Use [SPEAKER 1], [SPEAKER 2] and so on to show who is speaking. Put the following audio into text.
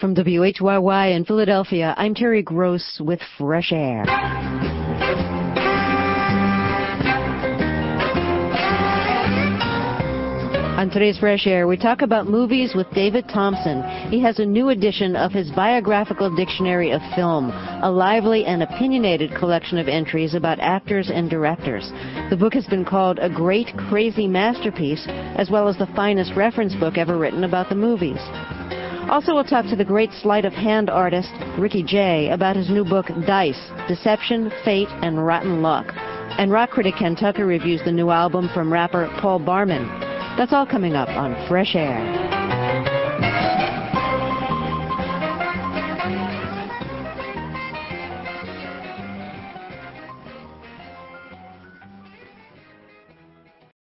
[SPEAKER 1] From WHYY in Philadelphia, I'm Terry Gross with Fresh Air. On today's Fresh Air, we talk about movies with David Thomson. He has a new edition of his biographical dictionary of film, a lively and opinionated collection of entries about actors and directors. The book has been called a great crazy masterpiece, as well as the finest reference book ever written about the movies. Also, we'll talk to the great sleight of hand artist, Ricky Jay, about his new book, Dice Deception, Fate, and Rotten Luck. And rock critic Ken Tucker reviews the new album from rapper Paul Barman. That's all coming up on Fresh Air.